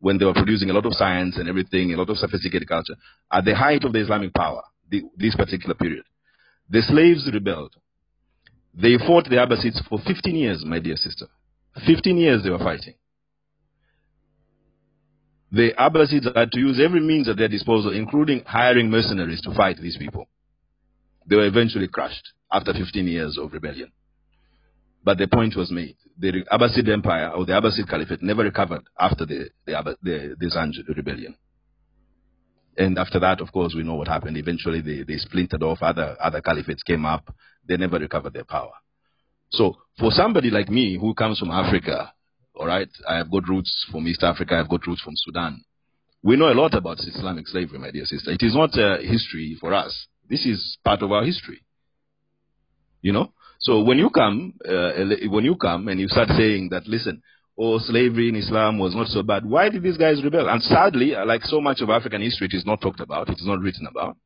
when they were producing a lot of science and everything, a lot of sophisticated culture, at the height of the Islamic power, the, this particular period, the slaves rebelled. They fought the Abbasids for 15 years, my dear sister. 15 years they were fighting. The Abbasids had to use every means at their disposal, including hiring mercenaries to fight these people. They were eventually crushed after 15 years of rebellion. But the point was made. The Abbasid Empire or the Abbasid Caliphate never recovered after the, the, the, the Zanj rebellion. And after that, of course, we know what happened. Eventually, they, they splintered off. Other, other caliphates came up. They never recovered their power. So, for somebody like me who comes from Africa, all right, I have got roots from East Africa, I've got roots from Sudan. We know a lot about Islamic slavery, my dear sister. It is not uh, history for us. This is part of our history. You know? So when you come, uh, when you come and you start saying that, listen, oh, slavery in Islam was not so bad. Why did these guys rebel? And sadly, uh, like so much of African history, it is not talked about. It is not written about.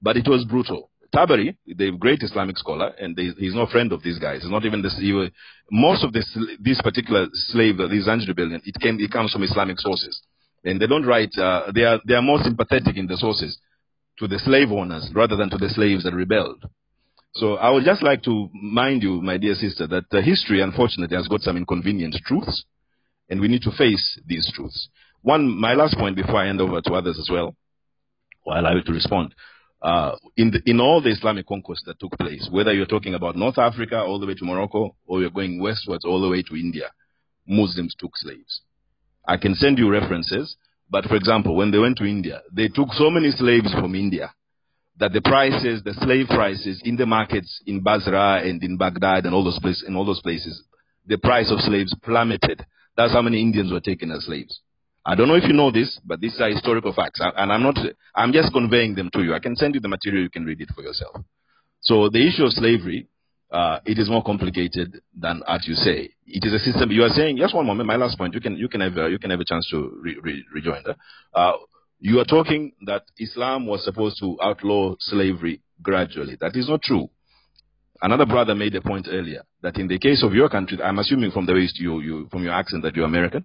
But it was brutal. Tabari, the great Islamic scholar, and he's no friend of these guys. He's not even this. He, most of this, this particular slave, this Zanj rebellion, it, came, it comes from Islamic sources, and they don't write. Uh, they are they are more sympathetic in the sources to the slave owners rather than to the slaves that rebelled. So I would just like to mind you, my dear sister, that uh, history, unfortunately, has got some inconvenient truths, and we need to face these truths. One, my last point before I hand over to others as well, while I will to respond. Uh, in, the, in all the Islamic conquests that took place, whether you're talking about North Africa all the way to Morocco, or you're going westwards all the way to India, Muslims took slaves. I can send you references, but for example, when they went to India, they took so many slaves from India that the prices, the slave prices in the markets in Basra and in Baghdad and all those places, in all those places, the price of slaves plummeted. That's how many Indians were taken as slaves. I don't know if you know this, but these are historical facts, and I'm not. I'm just conveying them to you. I can send you the material; you can read it for yourself. So the issue of slavery, uh, it is more complicated than as you say. It is a system. You are saying just one moment. My last point. You can you can have uh, you can have a chance to re, re, rejoin. Uh, you are talking that Islam was supposed to outlaw slavery gradually. That is not true. Another brother made a point earlier that in the case of your country, I'm assuming from the way you, you from your accent that you're American,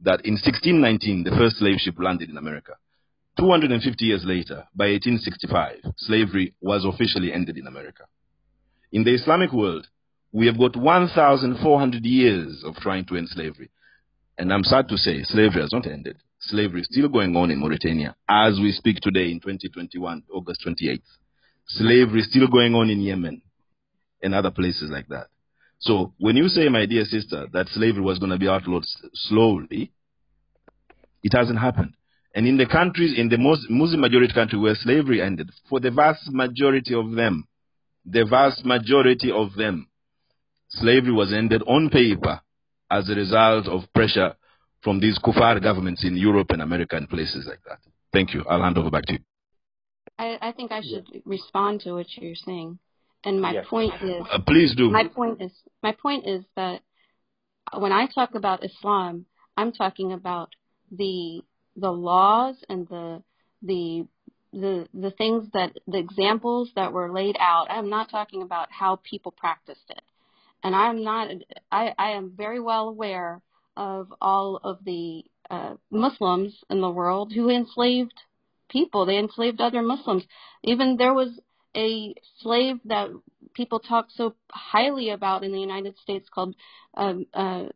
that in 1619 the first slave ship landed in America. 250 years later, by 1865, slavery was officially ended in America. In the Islamic world, we have got 1,400 years of trying to end slavery. And I'm sad to say, slavery has not ended slavery still going on in Mauritania as we speak today in 2021, August 28th. Slavery still going on in Yemen and other places like that. So when you say, my dear sister, that slavery was going to be outlawed slowly, it hasn't happened. And in the countries, in the most Muslim majority country where slavery ended, for the vast majority of them, the vast majority of them, slavery was ended on paper as a result of pressure from these kufar governments in Europe and America and places like that. Thank you. I'll hand over back to you. I, I think I should yes. respond to what you're saying. And my yes. point is uh, please do. My point is my point is that when I talk about Islam, I'm talking about the the laws and the the the the things that the examples that were laid out. I'm not talking about how people practiced it. And I'm not I, I am very well aware of all of the uh, Muslims in the world who enslaved people. They enslaved other Muslims. Even there was a slave that people talk so highly about in the United States called um, uh,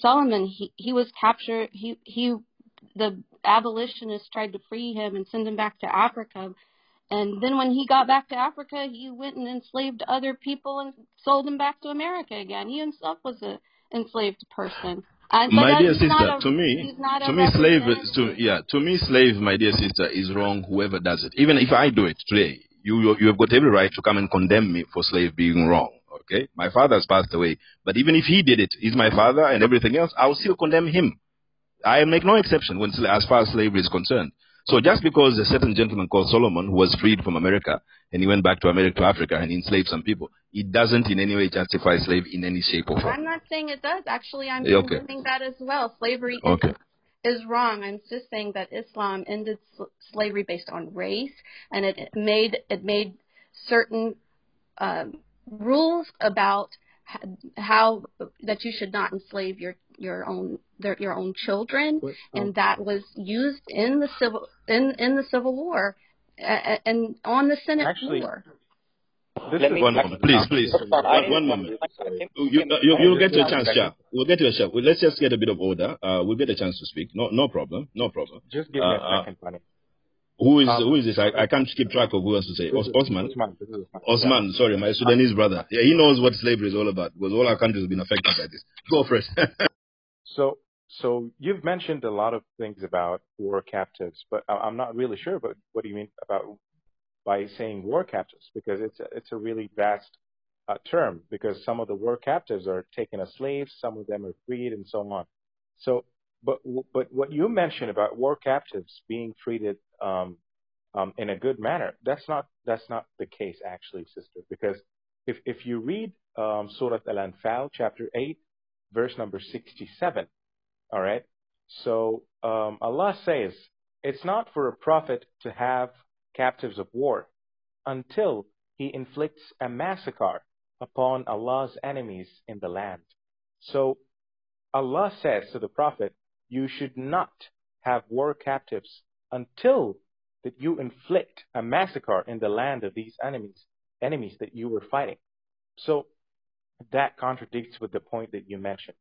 Solomon. He he was captured. He he the abolitionists tried to free him and send him back to Africa. And then when he got back to Africa, he went and enslaved other people and sold them back to America again. He himself was a enslaved person. And, my dear sister, a, to me, to me, slave, to yeah, to me, slave, my dear sister, is wrong. Whoever does it, even if I do it today, you you have got every right to come and condemn me for slave being wrong. Okay, my father has passed away, but even if he did it, he's my father and everything else. I will still condemn him. I make no exception when as far as slavery is concerned. So just because a certain gentleman called Solomon, who was freed from America, and he went back to America, to Africa, and enslaved some people, it doesn't in any way justify slavery in any shape or form. I'm not saying it does. Actually, I'm okay. saying that as well. Slavery okay. is, is wrong. I'm just saying that Islam ended slavery based on race, and it made it made certain um, rules about how that you should not enslave your your own their, your own children, What- and that was used in the civil in in the Civil War uh, and on the Senate Actually, floor. This Let is me- One moment, please, please. Hold on, I One, one moment. You, you, you, you'll get your chance, Shah. We'll get your chance. Well, let's just get a bit of order. Uh, we'll get a chance to speak. No, no problem. No problem. Just give me Uh, a uh, second, Bunny. Who is Um, who is this? I, I can't keep track of who else to say. Os- Osman. Osman. Osman. Osman, sorry, my Sudanese brother. Yeah, he knows what slavery is all about because all our countries have been affected by this. Go for it. So, so you've mentioned a lot of things about war captives, but I'm not really sure. But what do you mean about by saying war captives? Because it's a, it's a really vast uh, term. Because some of the war captives are taken as slaves, some of them are freed, and so on. So, but but what you mentioned about war captives being treated um, um, in a good manner, that's not that's not the case actually, sister. Because if if you read um, Surah Al-Anfal, chapter eight, verse number sixty-seven. All right. So um, Allah says it's not for a prophet to have captives of war until he inflicts a massacre upon Allah's enemies in the land. So Allah says to the prophet, you should not have war captives until that you inflict a massacre in the land of these enemies, enemies that you were fighting. So that contradicts with the point that you mentioned.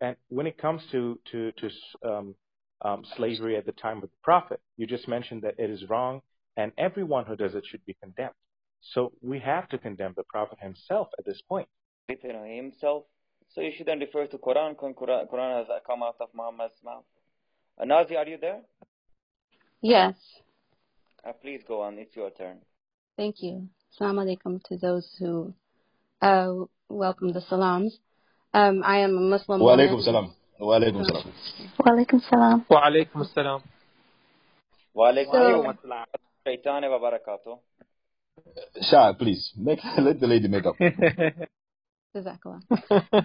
And when it comes to to to um, um, slavery at the time of the prophet, you just mentioned that it is wrong, and everyone who does it should be condemned. So we have to condemn the prophet himself at this point. himself. So you shouldn't refer to Quran when Quran, Quran has come out of Muhammad's mouth. Uh, Nazi, are you there? Yes, Uh, please go on. It's your turn. thank you. Assalamu alaikum to those who uh, welcome the salams. Um, I am a Muslim. Wa alaikum salam. Wa alaikum salam. Wa alaikum salam. Wa alaikum salam. Wa alaikum wa barakatuh. Shah, please make let the lady make up.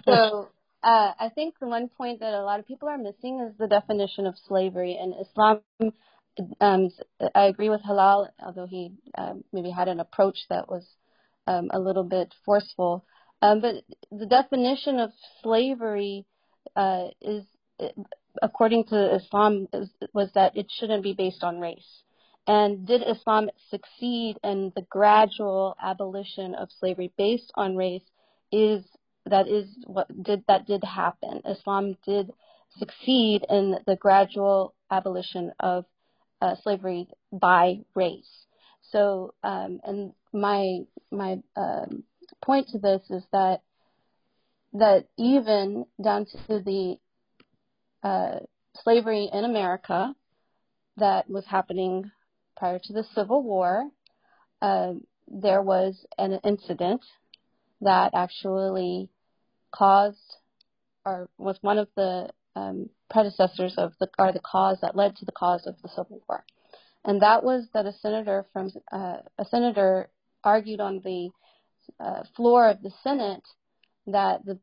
so uh, I think the one point that a lot of people are missing is the definition of slavery in Islam. Um, I agree with Halal, although he um, maybe had an approach that was um, a little bit forceful. Um, but the definition of slavery uh, is, according to Islam, is, was that it shouldn't be based on race. And did Islam succeed in the gradual abolition of slavery based on race? Is that is what did that did happen? Islam did succeed in the gradual abolition of uh, slavery by race. So, um, and my my um, point to this is that that even down to the uh, slavery in America that was happening prior to the Civil War, uh, there was an incident that actually caused or was one of the um, predecessors of the or the cause that led to the cause of the Civil War, and that was that a senator from uh, a senator argued on the uh, floor of the Senate that the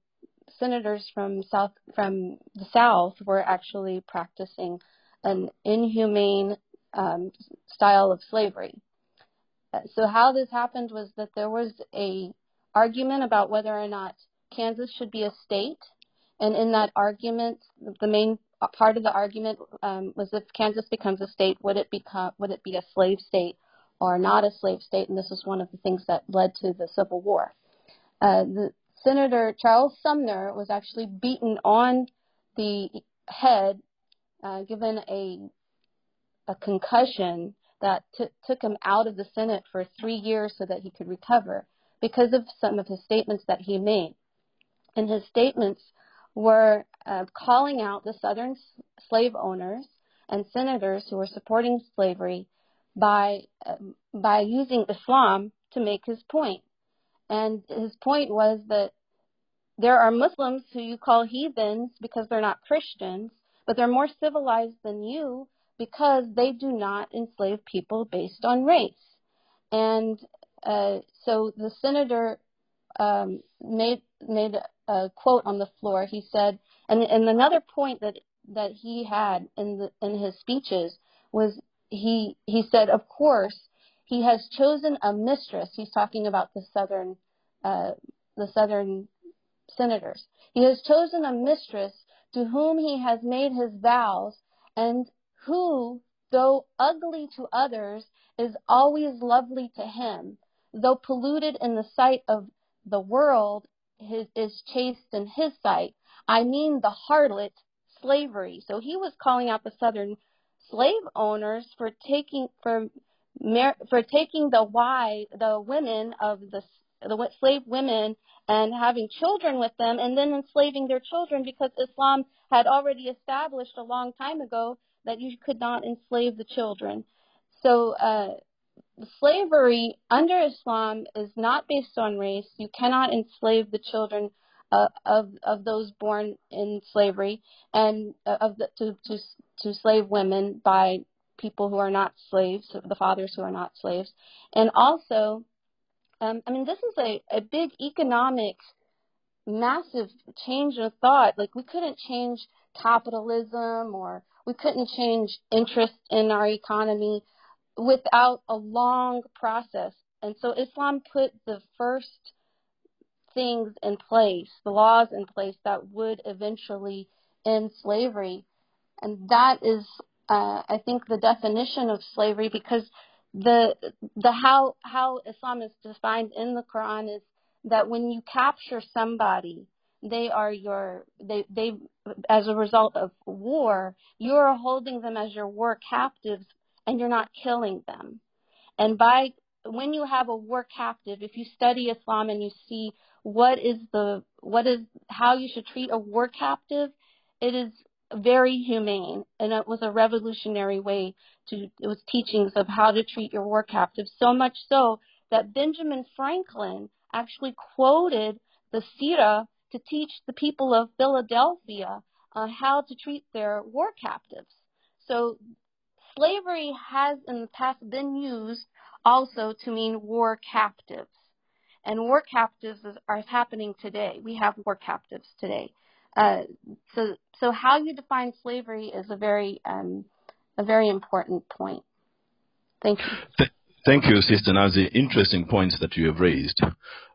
senators from south from the South were actually practicing an inhumane um, style of slavery. Uh, So how this happened was that there was a argument about whether or not Kansas should be a state, and in that argument, the main part of the argument um, was if Kansas becomes a state, would it become would it be a slave state or not a slave state? And this is one of the things that led to the Civil War. Uh, the Senator Charles Sumner was actually beaten on the head, uh, given a a concussion that t- took him out of the Senate for three years so that he could recover because of some of his statements that he made. And his statements were uh, calling out the Southern s- slave owners and senators who were supporting slavery by um, by using Islam to make his point. And his point was that there are Muslims who you call heathens because they're not Christians, but they're more civilized than you because they do not enslave people based on race. And uh, so the senator um, made made a quote on the floor. He said, and and another point that that he had in the in his speeches was he he said, of course, he has chosen a mistress. He's talking about the southern uh, the southern senators. He has chosen a mistress to whom he has made his vows, and who, though ugly to others, is always lovely to him, though polluted in the sight of the world, his, is chaste in his sight. I mean the harlot slavery. So he was calling out the southern slave owners for taking for for taking the why the women of the the slave women and having children with them and then enslaving their children because Islam had already established a long time ago that you could not enslave the children. So uh, slavery under Islam is not based on race. You cannot enslave the children of of those born in slavery and uh, of the, to to to slave women by people who are not slaves, the fathers who are not slaves, and also, um, I mean, this is a a big economic, massive change of thought. Like we couldn't change capitalism or we couldn't change interest in our economy without a long process. And so Islam put the first things in place, the laws in place that would eventually end slavery. And that is, uh, I think, the definition of slavery because the the how how Islam is defined in the Quran is that when you capture somebody, they are your they they as a result of war, you are holding them as your war captives and you're not killing them. And by when you have a war captive, if you study Islam and you see what is the what is how you should treat a war captive, it is very humane and it was a revolutionary way to it was teachings of how to treat your war captives so much so that Benjamin Franklin actually quoted the Sira to teach the people of Philadelphia uh, how to treat their war captives. So slavery has in the past been used also to mean war captives. And war captives is, are happening today. We have war captives today. Uh, so, so how you define slavery is a very, um, a very important point. Thank you. Th- thank you, Sister Nazi. Interesting points that you have raised.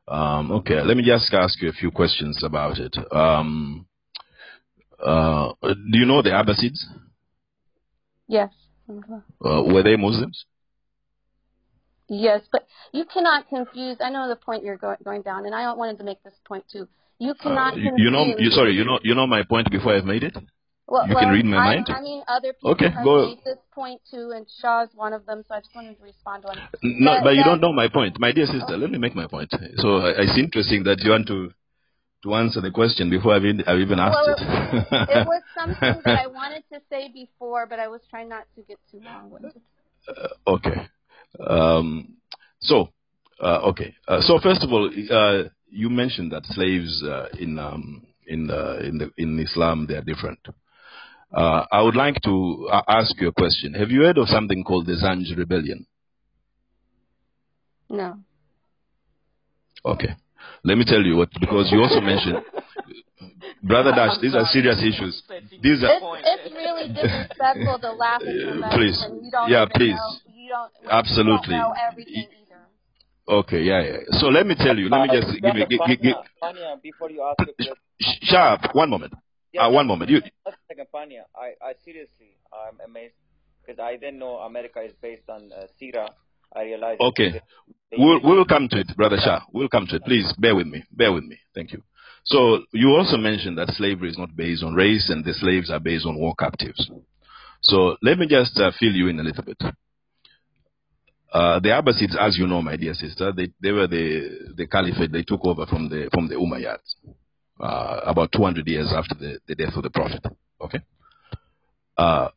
Um, okay, let me just ask you a few questions about it. Um, uh, do you know the Abbasids? Yes. Uh, were they Muslims? Yes, but you cannot confuse. I know the point you're go- going down, and I wanted to make this point too. You uh, cannot. Uh, you, you, know, you sorry, you know, you know my point before I've made it. Well, you well, can read my I, mind. I mean, other people okay, have go. made this point too, and Shah is one of them. So I just wanted to respond to him. No, but, but you don't know my point, my dear sister. Let me make my point. So it's interesting that you want to to answer the question before I've even, I've even asked well, it. it was something that I wanted to say before, but I was trying not to get too long with it. Uh, okay. Um, so, uh, okay. Uh, so first of all, uh, you mentioned that slaves uh, in um, in in the, in Islam they are different. Uh, I would like to ask you a question. Have you heard of something called the Zanj Rebellion? No. Okay. Let me tell you what, because you also mentioned, Brother Dash, these are serious issues. These are. It's, it's really disrespectful to laugh at please. Yeah, please. Know, don't, Absolutely. You don't know everything either. Okay, yeah, yeah. So let me tell you. Let me just give you. Give, give, give, Panya, before you ask the Sharp, one moment. Yeah, uh, one moment. You. Just a second, Panya. I, I seriously, I'm amazed because I didn't know America is based on uh, Sira. I realized. Okay. We'll, we'll come to it, Brother Shah. We'll come to it. Please bear with me. Bear with me. Thank you. So you also mentioned that slavery is not based on race and the slaves are based on war captives. So let me just uh, fill you in a little bit. Uh, the Abbasids, as you know, my dear sister, they, they were the, the caliphate. They took over from the from the Umayyads uh, about 200 years after the, the death of the Prophet. Okay. Uh,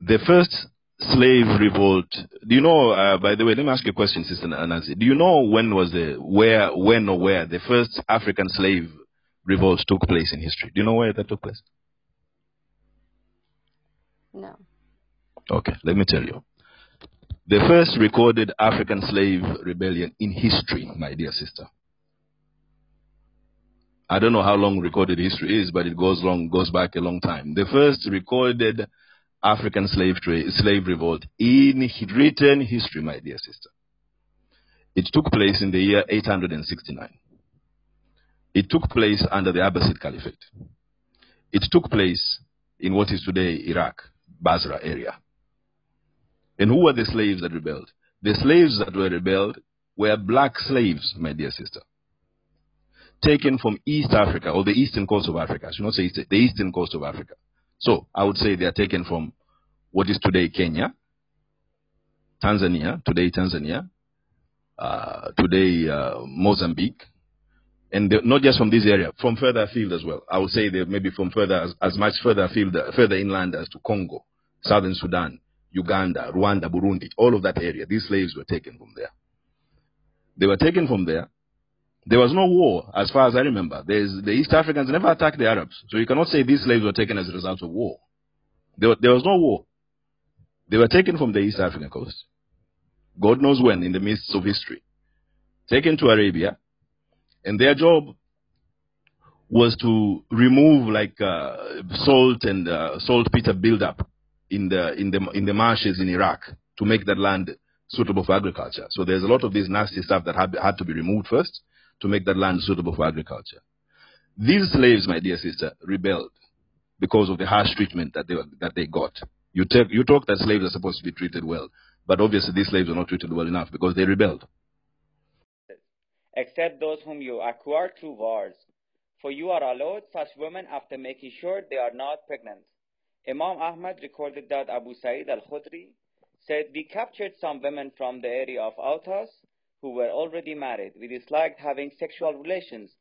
the first slave revolt. Do you know? Uh, by the way, let me ask you a question, Sister Nancy. Do you know when was the where, when or where the first African slave revolt took place in history? Do you know where that took place? No. Okay, let me tell you. The first recorded African slave rebellion in history, my dear sister. I don't know how long recorded history is, but it goes long, goes back a long time. The first recorded African slave trade, slave revolt in written history, my dear sister. It took place in the year 869. It took place under the Abbasid Caliphate. it took place in what is today Iraq, Basra area. And who were the slaves that rebelled? The slaves that were rebelled were black slaves, my dear sister, taken from East Africa or the eastern coast of Africa. I should not say East, the eastern coast of Africa. So I would say they are taken from what is today Kenya, Tanzania, today Tanzania, uh, today uh, Mozambique, and not just from this area, from further afield as well. I would say they maybe from further as, as much further afield, further inland as to Congo, southern Sudan, Uganda, Rwanda, Burundi, all of that area. These slaves were taken from there. They were taken from there. There was no war, as far as I remember. There's, the East Africans never attacked the Arabs. So you cannot say these slaves were taken as a result of war. There, there was no war. They were taken from the East African coast. God knows when, in the midst of history. Taken to Arabia. And their job was to remove like uh, salt and uh, saltpeter buildup in the in the in the marshes in Iraq to make that land suitable for agriculture. So there's a lot of this nasty stuff that had, had to be removed first to make that land suitable for agriculture. These slaves, my dear sister, rebelled because of the harsh treatment that they that they got. You take you talk that slaves are supposed to be treated well, but obviously these slaves are not treated well enough because they rebelled. Except those whom you acquire through wars. For you are allowed such women after making sure they are not pregnant. Imam Ahmad recorded that Abu Sa'id al-Khudri said, We captured some women from the area of Autas who were already married. We disliked having sexual relations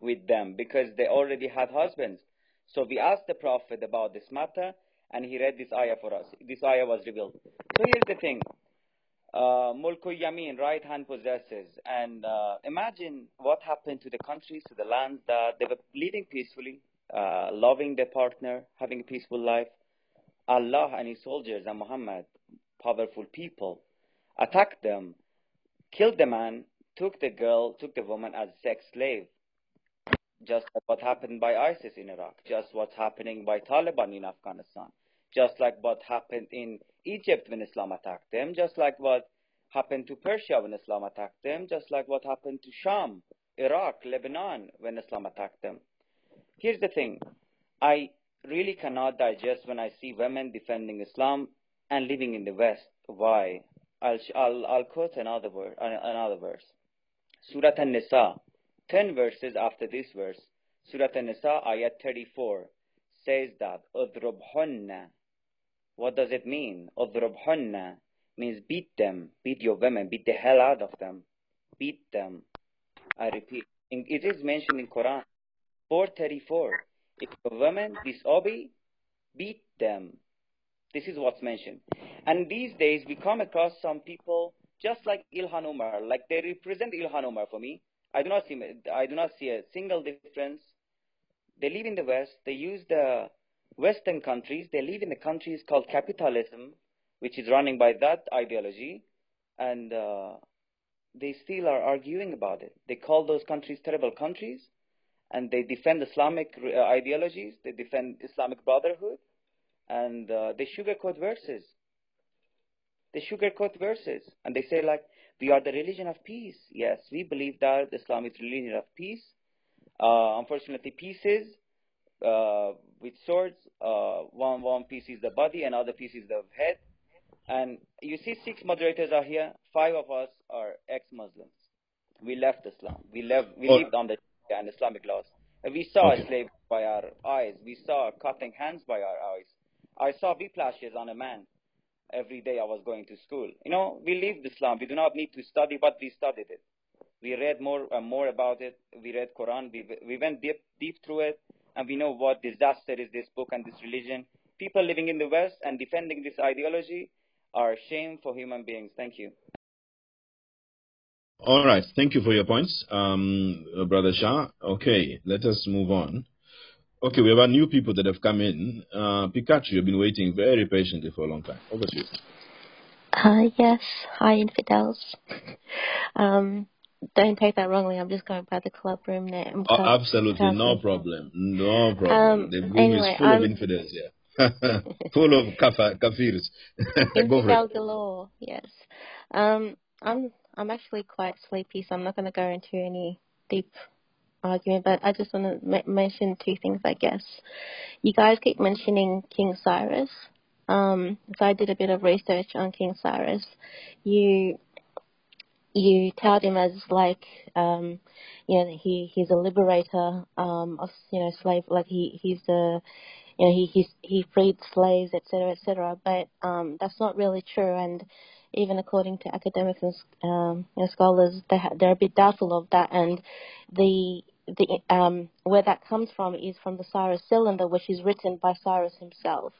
with them because they already had husbands. So we asked the Prophet about this matter and he read this ayah for us. This ayah was revealed. So here's the thing. Uh, Yamin, right hand possesses. And uh, imagine what happened to the countries, to the lands that they were living peacefully, uh, loving their partner, having a peaceful life. Allah and His soldiers and Muhammad, powerful people, attacked them, killed the man, took the girl, took the woman as sex slave. Just like what happened by ISIS in Iraq, just what's happening by Taliban in Afghanistan, just like what happened in Egypt when Islam attacked them, just like what happened to Persia when Islam attacked them, just like what happened to Sham, Iraq, Lebanon when Islam attacked them. Here's the thing. I really cannot digest when I see women defending Islam and living in the West. Why? I'll, I'll, I'll quote another, word, another verse. Surah An-Nisa, 10 verses after this verse, Surah An-Nisa, ayat 34, says that, Udrubhunna. What does it mean? Udrubhunna means beat them, beat your women, beat the hell out of them, beat them. I repeat, it is mentioned in Quran. 434. If a woman disobey, beat them. This is what's mentioned. And these days we come across some people just like Ilhan Omar, like they represent Ilhan Omar for me. I do not see I do not see a single difference. They live in the West. They use the Western countries. They live in the countries called capitalism, which is running by that ideology, and uh, they still are arguing about it. They call those countries terrible countries, and they defend Islamic uh, ideologies, they defend Islamic Brotherhood, and uh, they sugarcoat verses. They sugarcoat verses, and they say like, we are the religion of peace. Yes, we believe that Islam is the religion of peace. Uh, unfortunately, pieces uh, with swords, uh, one one piece is the body, and other piece is the head. And you see, six moderators are here. Five of us are ex-Muslims. We left Islam. We left. We oh. lived on the and Islamic laws. We saw okay. slavery by our eyes. We saw cutting hands by our eyes. I saw whiplashes on a man every day I was going to school. You know, we lived Islam. We do not need to study, but we studied it. We read more and more about it. We read Quran. We, we went deep, deep through it, and we know what disaster is this book and this religion. People living in the West and defending this ideology are shame for human beings. Thank you. All right. Thank you for your points, um, Brother Shah. Okay, let us move on. Okay, we have our new people that have come in. Uh, Pikachu, you've been waiting very patiently for a long time. Over to you. Uh, yes. Hi, infidels. um, don't take that wrongly. I'm just going by the club room name. Oh, absolutely. No problem. No problem. Um, the room anyway, is full I'm... of infidels here. full of kafa, kafirs. Infidel galore, yes. Um, I'm I'm actually quite sleepy, so I'm not going to go into any deep argument, but I just want to m- mention two things, I guess. You guys keep mentioning King Cyrus. Um, so I did a bit of research on King Cyrus. You you tout him as like um, you know he he's a liberator um, of you know slave like he he's a you know he he he freed slaves etc etc but um, that's not really true. And even according to academics and um, you know, scholars they they're a bit doubtful of that. And the the um, where that comes from is from the Cyrus cylinder which is written by Cyrus himself.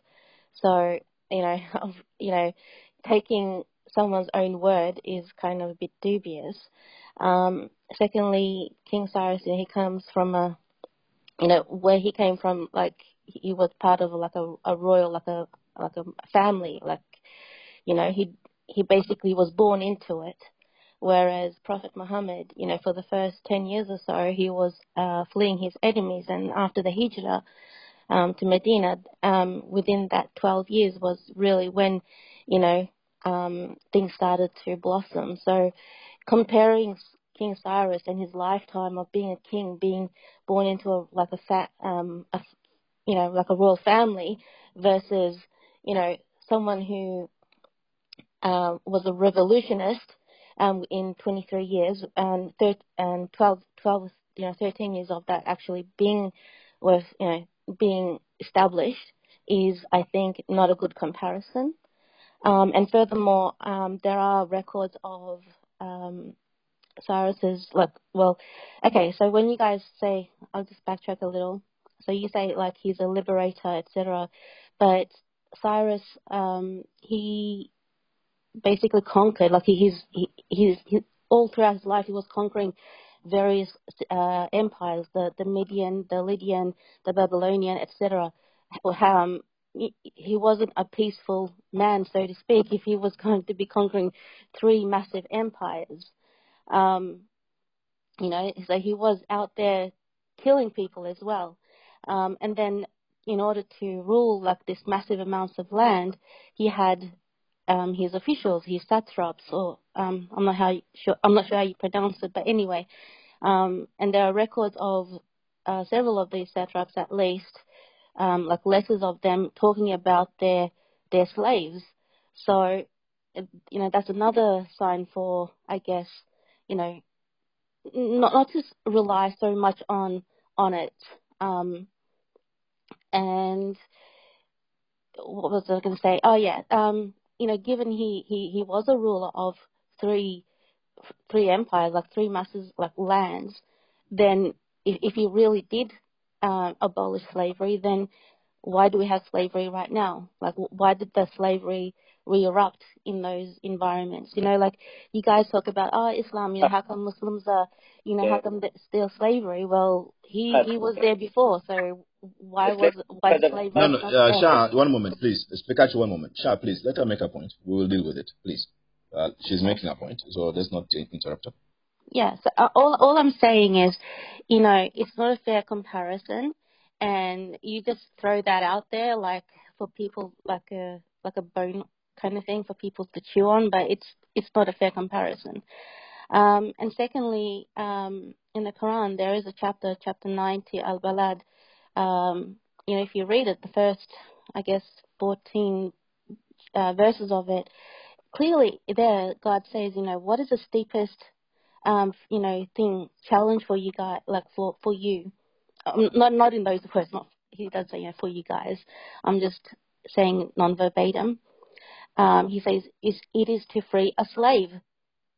So you know you know taking someone's own word is kind of a bit dubious. Um, secondly, King Cyrus, you know, he comes from a, you know, where he came from, like he was part of like a, a royal, like a like a family, like you know, he he basically was born into it. Whereas Prophet Muhammad, you know, for the first 10 years or so, he was uh, fleeing his enemies. And after the hijrah um, to Medina, um, within that 12 years was really when, you know, um, things started to blossom. So comparing King Cyrus and his lifetime of being a king, being born into a, like a fat, um, a, you know, like a royal family, versus you know someone who uh, was a revolutionist um, in 23 years and, thir- and 12, 12, you know, 13 years of that actually being was you know being established is I think not a good comparison. Um, and furthermore, um, there are records of um, Cyrus's like well, okay. So when you guys say, I'll just backtrack a little. So you say like he's a liberator, etc. But Cyrus, um, he basically conquered. Like he, he's he, he's he, all throughout his life, he was conquering various uh, empires: the the Median, the Lydian, the Babylonian, etc. Um, he wasn't a peaceful man, so to speak, if he was going to be conquering three massive empires. Um, you know, so he was out there killing people as well. Um, and then, in order to rule like this massive amounts of land, he had um, his officials, his satraps, or um, I'm not how you, sure, I'm not sure how you pronounce it, but anyway. Um, and there are records of uh, several of these satraps, at least, um, like letters of them talking about their their slaves. So, you know, that's another sign for, I guess, you know, not not to rely so much on on it. Um, and what was I going to say? Oh yeah, um, you know, given he, he, he was a ruler of three three empires, like three masses, like lands, then if, if he really did uh, abolish slavery, then why do we have slavery right now? Like, why did the slavery re-erupt in those environments? You know, like you guys talk about, oh, Islam. You know, how come Muslims are, you know, how come still slavery? Well, he he was there before, so why was why slavery? No, no, uh, Shah, one moment, please. Pikachu, one moment. Shah, please, let her make a point. We will deal with it, please. Uh, she's making a point, so let's not interrupt her. Yeah, so uh, all all I'm saying is, you know, it's not a fair comparison, and you just throw that out there like for people like a like a bone kind of thing for people to chew on, but it's it's not a fair comparison. Um, and secondly, um, in the Quran there is a chapter, chapter 90, Al Balad. Um, you know, if you read it, the first, I guess, 14 uh, verses of it, clearly there God says, you know, what is the steepest um, you know, thing challenge for you guys, like for for you. Um, not not in those words. Not he does say you know for you guys. I'm just saying non verbatim. Um, he says is it is to free a slave.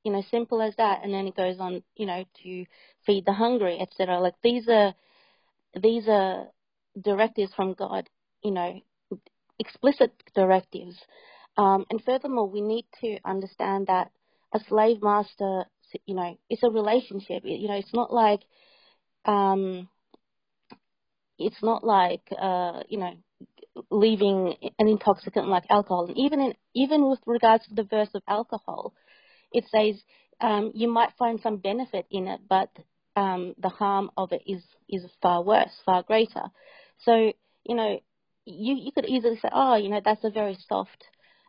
You know, simple as that. And then it goes on, you know, to feed the hungry, etc. Like these are these are directives from God. You know, explicit directives. Um, and furthermore, we need to understand that a slave master you know, it's a relationship. You know, it's not like, um, it's not like, uh, you know, leaving an intoxicant like alcohol. And even in, even with regards to the verse of alcohol, it says um, you might find some benefit in it, but um, the harm of it is is far worse, far greater. So you know, you you could easily say, oh, you know, that's a very soft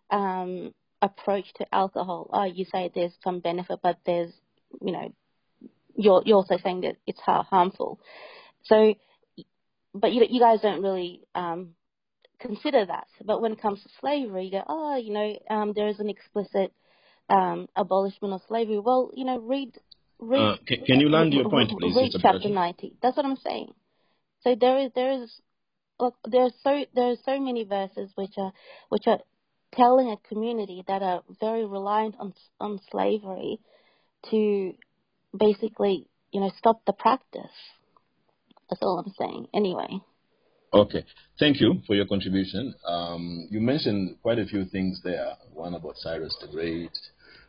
um, approach to alcohol. Oh, you say there's some benefit, but there's, you know, you're you're also saying that it's harmful. So, but you you guys don't really um, consider that. But when it comes to slavery, you go, oh, you know, um, there is an explicit um, abolishment of slavery. Well, you know, read. Read uh, can, can, you land your point, please? Read chapter ninety. That's what I'm saying. So there is there is look there are so there are so many verses which are which are telling a community that are very reliant on on slavery to basically you know stop the practice. That's all I'm saying. Anyway. Okay. Thank you for your contribution. Um, you mentioned quite a few things there. One about Cyrus the Great.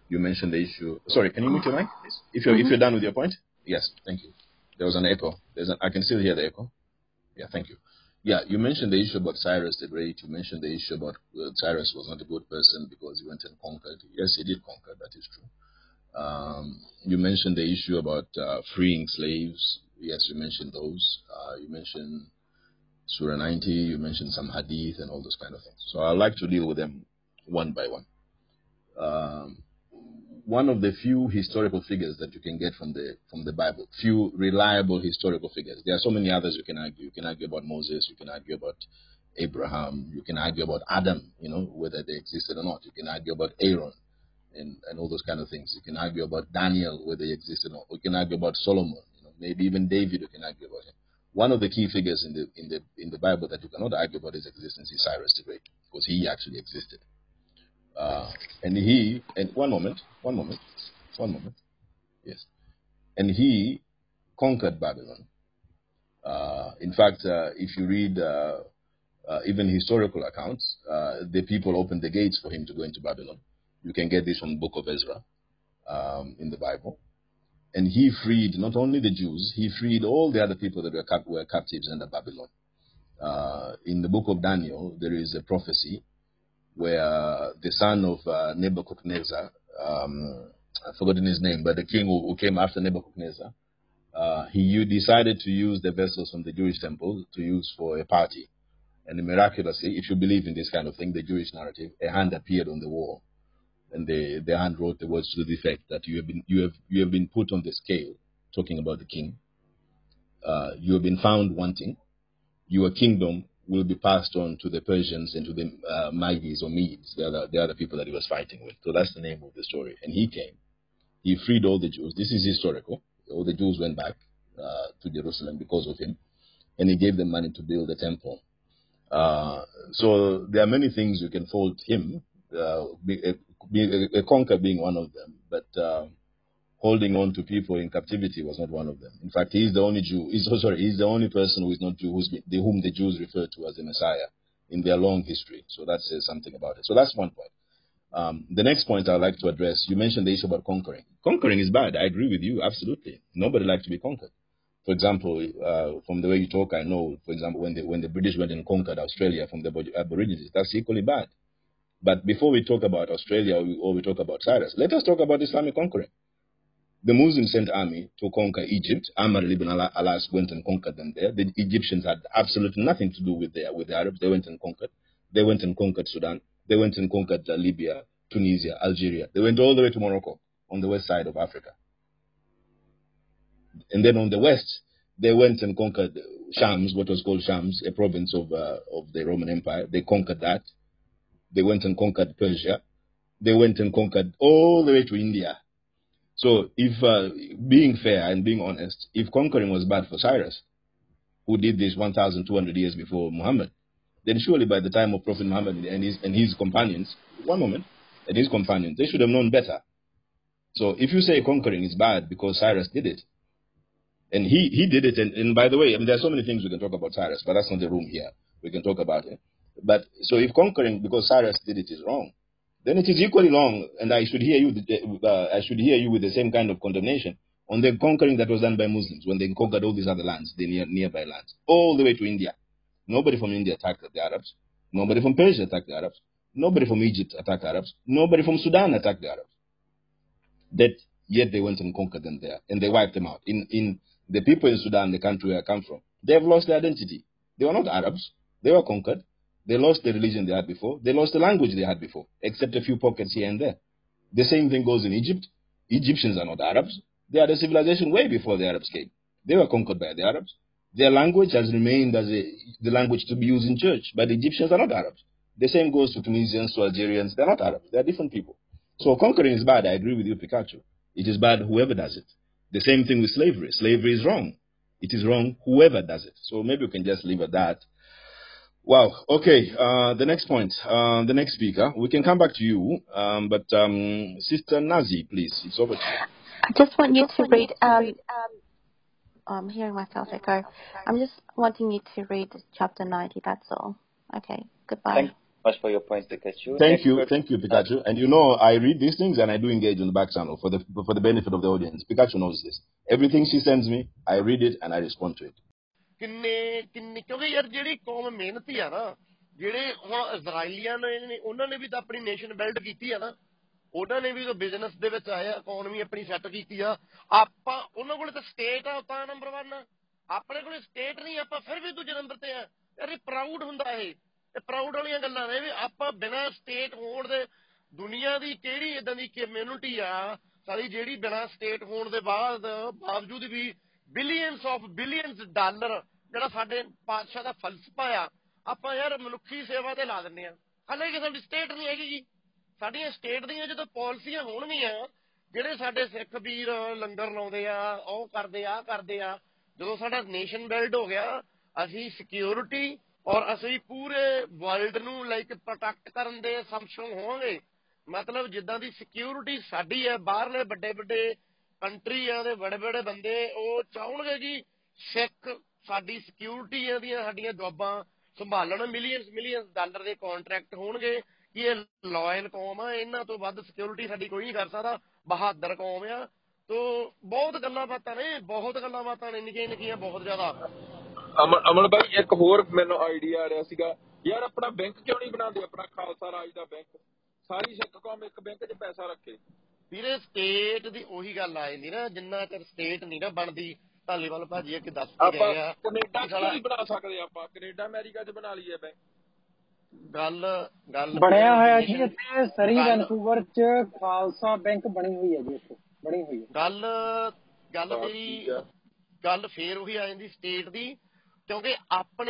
You mentioned the issue. Sorry, can you mute your mic, please? If you're mm-hmm. if you're done with your point. Yes. Thank you. There was an echo. There's an, I can still hear the echo. Yeah. Thank you. Yeah, you mentioned the issue about Cyrus the Great. You mentioned the issue about uh, Cyrus was not a good person because he went and conquered. Yes, he did conquer. That is true. Um, you mentioned the issue about uh, freeing slaves. Yes, you mentioned those. Uh, you mentioned Surah 90. You mentioned some hadith and all those kind of things. So I'd like to deal with them one by one. Um, one of the few historical figures that you can get from the from the Bible, few reliable historical figures. There are so many others you can argue. You can argue about Moses. You can argue about Abraham. You can argue about Adam. You know whether they existed or not. You can argue about Aaron, and and all those kind of things. You can argue about Daniel whether he existed or not. You can argue about Solomon. You know maybe even David. You can argue about him. One of the key figures in the in the in the Bible that you cannot argue about his existence is Cyrus the Great because he actually existed. Uh, and he, and one moment, one moment, one moment. Yes. And he conquered Babylon. Uh, in fact, uh, if you read uh, uh, even historical accounts, uh, the people opened the gates for him to go into Babylon. You can get this from the book of Ezra um, in the Bible. And he freed not only the Jews, he freed all the other people that were, cap- were captives under Babylon. in the book of Daniel, there is a prophecy where the son of uh, Nebuchadnezzar, um, I've forgotten his name, but the king who, who came after Nebuchadnezzar, uh, he decided to use the vessels from the Jewish temple to use for a party. And miraculously, if you believe in this kind of thing, the Jewish narrative, a hand appeared on the wall, and the, the hand wrote the words to the effect that you have been you have you have been put on the scale, talking about the king. Uh, you have been found wanting. Your kingdom will be passed on to the Persians and to the uh, Medes or Medes, the other, the other people that he was fighting with. So that's the name of the story. And he came. He freed all the Jews. This is historical. All the Jews went back uh, to Jerusalem because of him. And he gave them money to build the temple. Uh, so there are many things you can fault him, uh, a, a, a, conquer being one of them. But uh, holding on to people in captivity was not one of them. In fact, he's the only Jew. He's oh, sorry, he's the only person who is not Jew, the, whom the Jews refer to as the Messiah in their long history. So that says something about it. So that's one point. Um, the next point I'd like to address, you mentioned the issue about conquering. Conquering is bad. I agree with you, absolutely. Nobody likes to be conquered. For example, uh, from the way you talk, I know, for example, when the, when the British went and conquered Australia from the Aborigines, that's equally bad. But before we talk about Australia or we, or we talk about Cyrus, let us talk about Islamic conquering. The Muslims sent army to conquer Egypt. Amr ibn al-As went and conquered them there. The Egyptians had absolutely nothing to do with the, with the Arabs. They went and conquered. They went and conquered Sudan. They went and conquered uh, Libya, Tunisia, Algeria. They went all the way to Morocco on the west side of Africa. And then on the west, they went and conquered Shams, what was called Shams, a province of, uh, of the Roman Empire. They conquered that. They went and conquered Persia. They went and conquered all the way to India. So, if uh, being fair and being honest, if conquering was bad for Cyrus, who did this 1,200 years before Muhammad, then surely by the time of Prophet Muhammad and his, and his companions, one moment, and his companions, they should have known better. So, if you say conquering is bad because Cyrus did it, and he, he did it, and, and by the way, I mean, there are so many things we can talk about Cyrus, but that's not the room here. We can talk about it. But so if conquering because Cyrus did it is wrong, then it is equally wrong, and I should hear you. Uh, I should hear you with the same kind of condemnation on the conquering that was done by Muslims when they conquered all these other lands, the near, nearby lands, all the way to India. Nobody from India attacked the Arabs. Nobody from Persia attacked the Arabs. Nobody from Egypt attacked the Arabs. Nobody from Sudan attacked the Arabs. That yet they went and conquered them there, and they wiped them out. In in the people in Sudan, the country where I come from, they have lost their identity. They were not Arabs. They were conquered. They lost the religion they had before. They lost the language they had before, except a few pockets here and there. The same thing goes in Egypt. Egyptians are not Arabs. They had a civilization way before the Arabs came. They were conquered by the Arabs. Their language has remained as a, the language to be used in church, but the Egyptians are not Arabs. The same goes to Tunisians, to Algerians. They're not Arabs. They're different people. So conquering is bad. I agree with you, Pikachu. It is bad whoever does it. The same thing with slavery. Slavery is wrong. It is wrong whoever does it. So maybe we can just leave it at that. Wow. Okay. Uh, the next point. Uh, the next speaker. We can come back to you, um, but um, Sister Nazi, please. It's over to you. I just want you to read. Um, I'm hearing myself echo. I'm just wanting you to read chapter 90. That's all. Okay. Goodbye. Thank you much for your point, Pikachu. Thank Next you, word- thank you, Pikachu. And you know, I read these things and I do engage on the back channel for the for the benefit of the audience. Pikachu knows this. Everything she sends me, I read it and I respond to it. ਕਿੰਨੇ ਕਿੰਨੇ, ਕਿਉਂਕਿ ਯਾਰ ਜਿਹੜੀ ਕੌਮ ਮਿਹਨਤੀ ਆ ਨਾ, ਜਿਹੜੇ ਹੁਣ ਇਜ਼ਰਾਈਲੀਆਂ ਨੇ ਨੇ- ਉਹਨਾਂ ਨੇ ਵੀ ਤਾਂ ਆਪਣੀ ਨੇਸ਼ਨ ਬਿਲਡ ਕੀਤੀ ਆ ਨਾ। ਉਹਨਾਂ ਨੇ ਵੀ ਤਾਂ ਬਿਜ਼ਨਸ ਦੇ ਵਿੱਚ ਆਏ ਆ ਇਕਨੋਮੀ ਆਪਣੀ ਸੈੱਟ ਕੀਤੀ ਆ। ਆਪਾਂ, ਉਹਨਾਂ ਕੋਲੇ ਤਾਂ ਸਟੇਟ ਆ ਤਾਂ ਨੰਬਰ 1 ਆ। ਆਪਣੇ ਕੋਲੇ ਸਟੇਟ ਨਹੀਂ, ਆਪਾਂ ਫਿਰ ਵੀ ਦੂਜੇ ਨੰਬਰ ਤੇ ਆ। ਯਾਰ ਇਹ ਪ੍ਰਾਊਡ ਹੁੰਦਾ ਇਹ। ਇਹ ਪ੍ਰਾਊਡ ਵਾਲੀਆਂ ਗੱਲਾਂ ਨੇ ਵੀ ਆਪਾਂ ਬਿਨਾਂ ਸਟੇਟ ਹੋਣ ਦੇ, ਦੁਨੀਆ ਦੀ ਕਿਹੜੀ ਇਦਾਂ ਦੀ ਕਮਿਊਨਿਟੀ ਆ? ਸਾਡੀ ਜਿਹੜੀ ਬਿਨਾਂ ਸਟੇਟ ਹੋਣ ਦੇ ਬਾਅਦ, ਬਾਵਜੂਦ ਵੀ ਬਿਲੀਅਨਸ ਆਫ ਬਿਲੀਅਨਸ ਡਾਲਰ ਜਿਹੜਾ ਸਾਡੇ ਪਾਤਸ਼ਾਹ ਦਾ ਫਲਸਫਾ ਆ, ਆਪਾਂ ਯਾਰ ਮਨੁੱਖੀ ਸੇਵਾ ਤੇ ਲਾ ਦਿੰਨੇ ਆ। ਹਾਲੇ ਕਿ ਸਾਡੀ ਸਟੇਟ ਨਹੀਂ ਹੈਗੀ ਜੀ। ਸਾਡੀਆਂ ਸਟੇਟ ਦੀਆਂ ਜਦੋਂ ਪਾਲਿਸੀਆਂ ਹੋਣਗੀਆਂ, ਜਿਹੜੇ ਸਾਡੇ ਸਿੱਖ ਵੀਰ ਲੰਗਰ ਲਾਉਂਦੇ ਆ, ਉਹ ਕਰਦੇ ਆ ਆਹ ਕਰਦੇ ਆ, ਜਦੋਂ ਸਾਡਾ ਨੇਸ਼ਨ ਬਿਲਡ ਹੋ ਗਿਆ, ਅਸੀਂ ਸਿਕਿਉਰਿਟੀ ਔਰ ਅਸੀਂ ਪੂਰੇ ਵਰਲਡ ਨੂੰ ਲਾਈਕ ਪ੍ਰੋਟੈਕਟ ਕਰਨ ਦੇ ਸਮਸ਼ਮ ਹੋਵਾਂਗੇ। ਮਤਲਬ ਜਿੱਦਾਂ ਦੀ ਸਿਕਿਉਰਿਟੀ ਸਾਡੀ ਹੈ, ਬਾਹਰਲੇ ਵੱਡੇ ਵੱਡੇ ਕੰਟਰੀਆਂ ਦੇ ਬੜੇ ਬੜੇ ਬੰਦੇ, ਉਹ ਚਾਹਣਗੇ ਕਿ ਸਿੱਖ ਸਾਡੀ ਸਿਕਿਉਰਿਟੀ ਦੀਆਂ ਸਾਡੀਆਂ ਜੌਬਾਂ ਸੰਭਾਲਣ ਮਿਲੀਅਨਸ ਮਿਲੀਅਨਸ ਡਾਲਰ ਦੇ ਕੰਟਰੈਕਟ ਹੋਣਗੇ ਕਿ ਇਹ ਲਾਇਲ ਕੌਮ ਆ, ਇਹਨਾਂ ਤੋਂ ਵੱਧ ਸਿਕਿਉਰਿਟੀ ਸਾਡੀ ਕੋਈ ਨਹੀਂ ਕਰ ਸਕਦਾ, ਬਹਾਦਰ ਕੌਮ ਆ। ਤੋ ਬਹੁਤ ਗੱਲਾਂ ਬਾਤਾਂ ਨੇ, ਬਹੁਤ ਗੱਲਾਂ ਬਾਤਾਂ ਨੇ, ਨਿੱਕੀਆਂ ਨਿੱਕੀਆਂ, ਬਹੁਤ ਜ਼ਿਆਦਾ। ਅਮਨ ਅਮਨ ਭਾਈ ਇੱਕ ਹੋਰ ਮੈਨੂੰ ਆਈਡੀਆ ਆ ਰਿਹਾ ਸੀਗਾ, ਯਾਰ ਆਪਣਾ ਬੈਂਕ ਕਿਉਂ ਨਹੀਂ ਬਣਾਉਂਦੇ? ਆਪਣਾ ਖਾਲਸਾ ਰਾਜ ਦਾ ਬੈਂਕ ਸਾਰੀ ਸਿੱਖ ਕੌਮ ਇੱਕ ਬੈਂਕ 'ਚ ਪੈਸਾ ਰੱਖੇ। ਵੀਰੇ ਸਟੇਟ ਦੀ ਉਹੀ ਗੱਲ ਆ ਜਾਂਦੀ ਨਾ ਜਿੰਨਾ ਚਿਰ ਸਟੇਟ ਨਹੀਂ ਨਾ ਬਣਦੀ ਧਾਲੀਵਾਲ ਭਾਜੀ ਅੱਗੇ ਦੱਸ ਕੇ ਆਪਾਂ ਗਏ ਆ। ਕੈਨੇਡਾ ਕਿ ਨਹੀਂ ਬਣਾ ਸਕਦੇ ਆਪਾਂ? ਕੈਨੇਡਾ ਅਮਰੀਕਾ 'ਚ ਬਣਾ ਲਈਏ ਬੈਂਕ। ਗੱਲ ਗੱਲ ਬਣਿਆ ਹੋਇਆ ਜੀ ਇੱਥੇ ਸਰੀ ਵੈਨਕੂਵਰ ਚ ਖਾਲਸਾ ਬੈਂਕ ਬਣੀ ਹੋਈ ਹੈ ਜੀ ਇੱਥੇ ਬਣੀ ਹੋਈ ਹੈ। ਗੱਲ ਗੱਲ ਆ। ਗੱਲ ਫੇਰ ਉਹੀ ਆ ਜਾਂਦੀ ਸਟੇਟ ਦੀ ਕਿਉਂਕਿ ਆਪਣੇ